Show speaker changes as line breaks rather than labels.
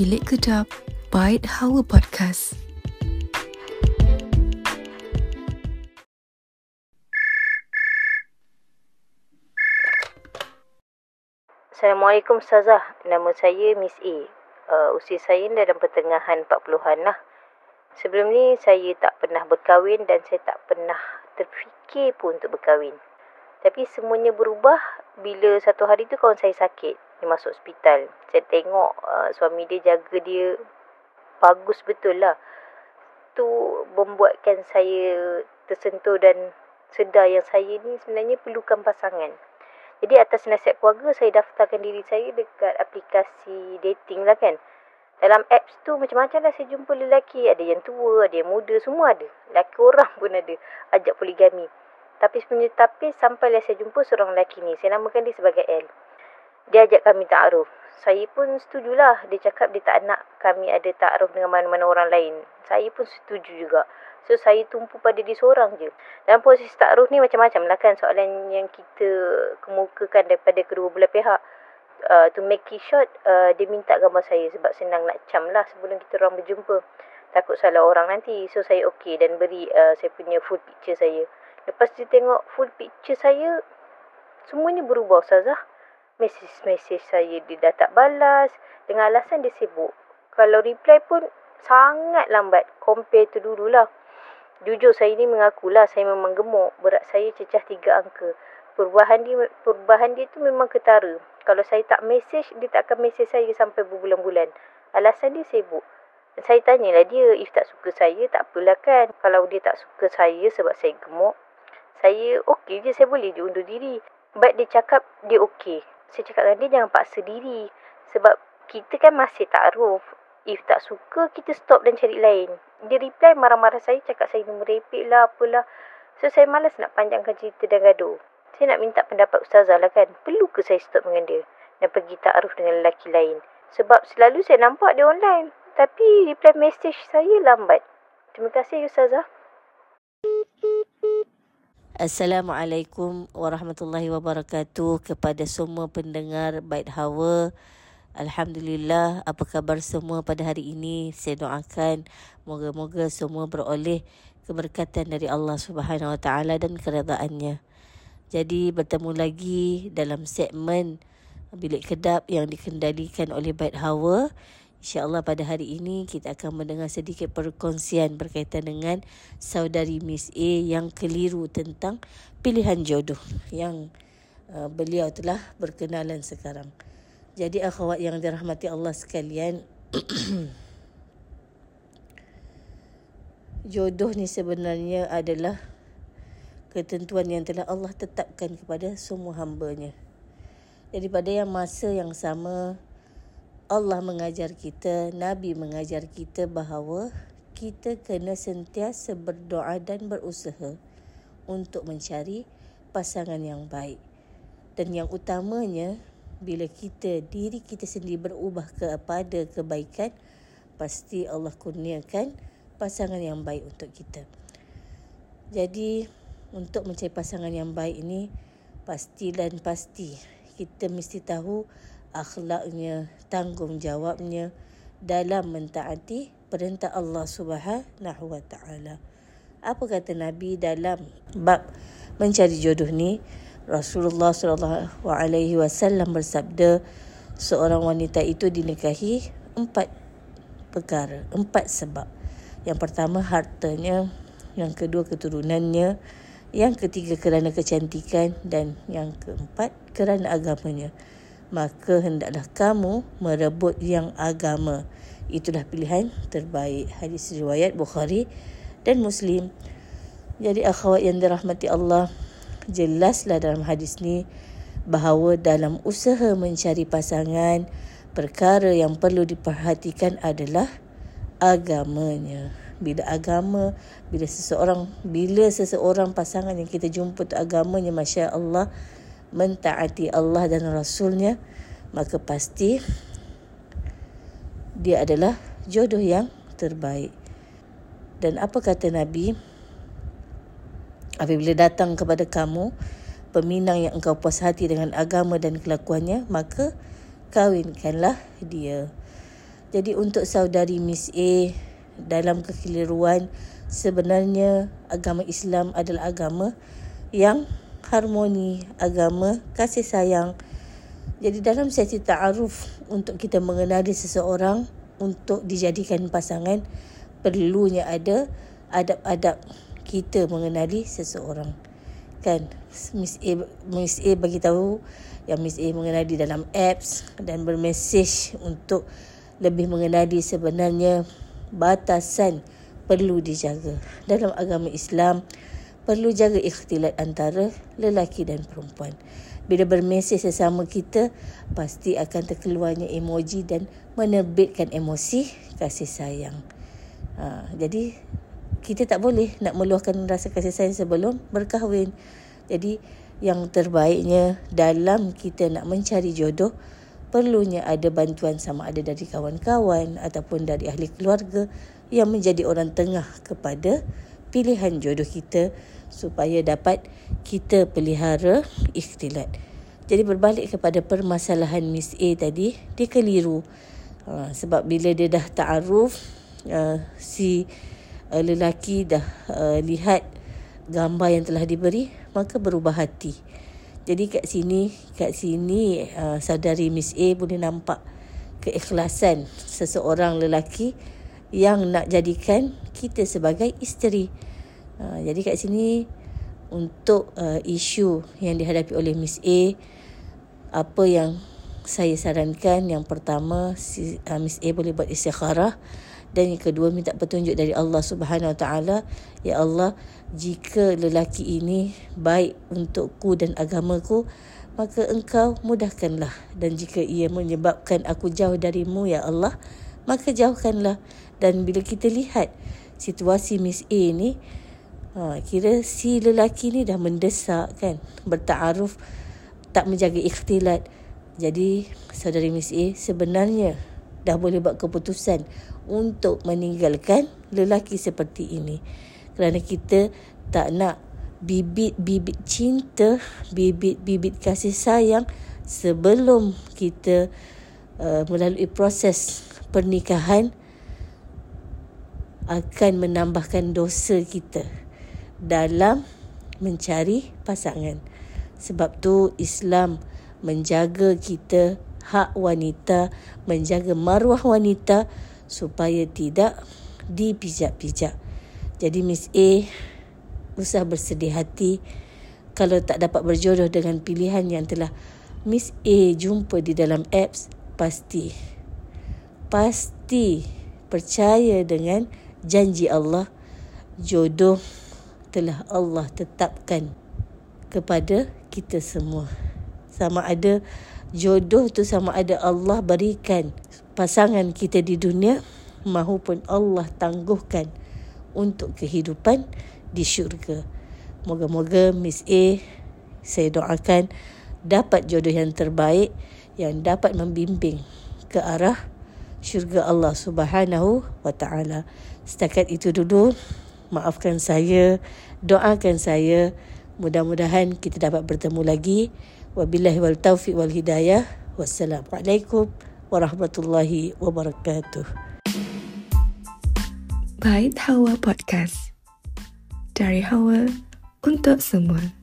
Bilik Kedap Bite Hawa Podcast.
Assalamualaikum Ustazah. Nama saya Miss A. Uh, usia saya dalam pertengahan 40-an lah. Sebelum ni saya tak pernah berkahwin dan saya tak pernah terfikir pun untuk berkahwin. Tapi semuanya berubah bila satu hari tu kawan saya sakit. Dia masuk hospital. Saya tengok uh, suami dia jaga dia bagus betul lah. Tu membuatkan saya tersentuh dan sedar yang saya ni sebenarnya perlukan pasangan. Jadi atas nasihat keluarga saya daftarkan diri saya dekat aplikasi dating lah kan. Dalam apps tu macam-macam lah saya jumpa lelaki. Ada yang tua, ada yang muda, semua ada. Lelaki orang pun ada. Ajak poligami. Tapi sebenarnya tapi sampailah saya jumpa seorang lelaki ni. Saya namakan dia sebagai L. Dia ajak kami ta'aruf. Saya pun setujulah. Dia cakap dia tak nak kami ada ta'aruf dengan mana-mana orang lain. Saya pun setuju juga. So saya tumpu pada dia seorang je. Dalam proses ta'aruf ni macam-macam lah kan soalan yang kita kemukakan daripada kedua belah pihak. Uh, to make it short, uh, dia minta gambar saya sebab senang nak cam lah sebelum kita orang berjumpa. Takut salah orang nanti. So saya okey dan beri uh, saya punya full picture saya. Lepas dia tengok full picture saya, semuanya berubah Ustazah. Mesej-mesej saya dia dah tak balas. Dengan alasan dia sibuk. Kalau reply pun sangat lambat. Compare tu dululah. Jujur saya ni mengakulah saya memang gemuk. Berat saya cecah tiga angka. Perubahan dia, perubahan dia tu memang ketara. Kalau saya tak mesej, dia tak akan mesej saya sampai berbulan-bulan. Alasan dia sibuk. Saya tanyalah dia, if tak suka saya, tak apalah kan. Kalau dia tak suka saya sebab saya gemuk, saya okey je, saya boleh je undur diri. But dia cakap dia okey. Saya cakap dengan dia jangan paksa diri. Sebab kita kan masih takruf. If tak suka, kita stop dan cari lain. Dia reply marah-marah saya, cakap saya ni merepek lah, apalah. So, saya malas nak panjangkan cerita dan gaduh. Saya nak minta pendapat Ustazah lah kan. Perlu ke saya stop dengan dia? Dan pergi takruf dengan lelaki lain? Sebab selalu saya nampak dia online. Tapi reply message saya lambat. Terima kasih Ustazah.
Assalamualaikum warahmatullahi wabarakatuh kepada semua pendengar Bait Hawa. Alhamdulillah, apa khabar semua pada hari ini? Saya doakan moga-moga semua beroleh keberkatan dari Allah Subhanahu Wa Taala dan keredaannya. Jadi bertemu lagi dalam segmen Bilik Kedap yang dikendalikan oleh Bait Hawa. InsyaAllah pada hari ini kita akan mendengar sedikit perkongsian berkaitan dengan saudari Miss A yang keliru tentang pilihan jodoh yang uh, beliau telah berkenalan sekarang. Jadi akhwat yang dirahmati Allah sekalian, jodoh ni sebenarnya adalah ketentuan yang telah Allah tetapkan kepada semua hambanya. Jadi pada yang masa yang sama, Allah mengajar kita, Nabi mengajar kita bahawa kita kena sentiasa berdoa dan berusaha untuk mencari pasangan yang baik. Dan yang utamanya, bila kita diri kita sendiri berubah kepada kebaikan, pasti Allah kurniakan pasangan yang baik untuk kita. Jadi, untuk mencari pasangan yang baik ini, pasti dan pasti kita mesti tahu akhlaknya, tanggungjawabnya dalam mentaati perintah Allah Subhanahu wa taala. Apa kata Nabi dalam bab mencari jodoh ni? Rasulullah sallallahu alaihi wasallam bersabda seorang wanita itu dinikahi empat perkara, empat sebab. Yang pertama hartanya, yang kedua keturunannya, yang ketiga kerana kecantikan dan yang keempat kerana agamanya maka hendaklah kamu merebut yang agama. Itulah pilihan terbaik. Hadis riwayat Bukhari dan Muslim. Jadi akhwat yang dirahmati Allah, jelaslah dalam hadis ni bahawa dalam usaha mencari pasangan, perkara yang perlu diperhatikan adalah agamanya. Bila agama, bila seseorang, bila seseorang pasangan yang kita jumpa tu agamanya, masya Allah, mentaati Allah dan Rasulnya maka pasti dia adalah jodoh yang terbaik dan apa kata Nabi apabila datang kepada kamu peminang yang engkau puas hati dengan agama dan kelakuannya maka kawinkanlah dia Jadi untuk saudari Miss A dalam kekeliruan sebenarnya agama Islam adalah agama yang harmoni, agama kasih sayang. Jadi dalam sesi ta'aruf untuk kita mengenali seseorang untuk dijadikan pasangan perlunya ada adab-adab kita mengenali seseorang. Kan Miss A Miss A bagi tahu yang Miss A mengenali dalam apps dan bermesej untuk lebih mengenali sebenarnya batasan perlu dijaga. Dalam agama Islam, perlu jaga ikhtilat antara lelaki dan perempuan. Bila bermesej sesama kita, pasti akan terkeluarnya emoji dan menerbitkan emosi kasih sayang. Ha, jadi, kita tak boleh nak meluahkan rasa kasih sayang sebelum berkahwin. Jadi, yang terbaiknya dalam kita nak mencari jodoh, perlunya ada bantuan sama ada dari kawan-kawan ataupun dari ahli keluarga yang menjadi orang tengah kepada pilihan jodoh kita supaya dapat kita pelihara ikhtilat. Jadi berbalik kepada permasalahan Miss A tadi, dia keliru. Uh, sebab bila dia dah ta'aruf, uh, si uh, lelaki dah uh, lihat gambar yang telah diberi, maka berubah hati. Jadi kat sini, kat sini uh, saudari Miss A boleh nampak keikhlasan seseorang lelaki yang nak jadikan kita sebagai isteri. Uh, jadi kat sini untuk uh, isu yang dihadapi oleh Miss A, apa yang saya sarankan? Yang pertama si, uh, Miss A boleh buat istikharah. Dan yang kedua minta petunjuk dari Allah Subhanahu Wa Taala. Ya Allah jika lelaki ini baik untukku dan agamaku maka engkau mudahkanlah. Dan jika ia menyebabkan aku jauh darimu ya Allah maka jauhkanlah. Dan bila kita lihat situasi Miss A ni ha, kira si lelaki ni dah mendesak kan bertaaruf tak menjaga ikhtilat. Jadi saudari Miss A sebenarnya dah boleh buat keputusan untuk meninggalkan lelaki seperti ini. Kerana kita tak nak bibit-bibit cinta, bibit-bibit kasih sayang sebelum kita uh, melalui proses pernikahan akan menambahkan dosa kita dalam mencari pasangan. Sebab tu Islam menjaga kita hak wanita, menjaga maruah wanita supaya tidak dipijak-pijak. Jadi Miss A usah bersedih hati kalau tak dapat berjodoh dengan pilihan yang telah Miss A jumpa di dalam apps pasti pasti percaya dengan janji Allah jodoh telah Allah tetapkan kepada kita semua sama ada jodoh tu sama ada Allah berikan pasangan kita di dunia maupun Allah tangguhkan untuk kehidupan di syurga. Moga-moga Miss A saya doakan dapat jodoh yang terbaik yang dapat membimbing ke arah syurga Allah Subhanahu wa taala. Setakat itu dulu. Maafkan saya, doakan saya. Mudah-mudahan kita dapat bertemu lagi. Wabillahi wal taufiq wal hidayah. Wassalamualaikum warahmatullahi wabarakatuh.
Bait Hawa Podcast Dari Hawa untuk semua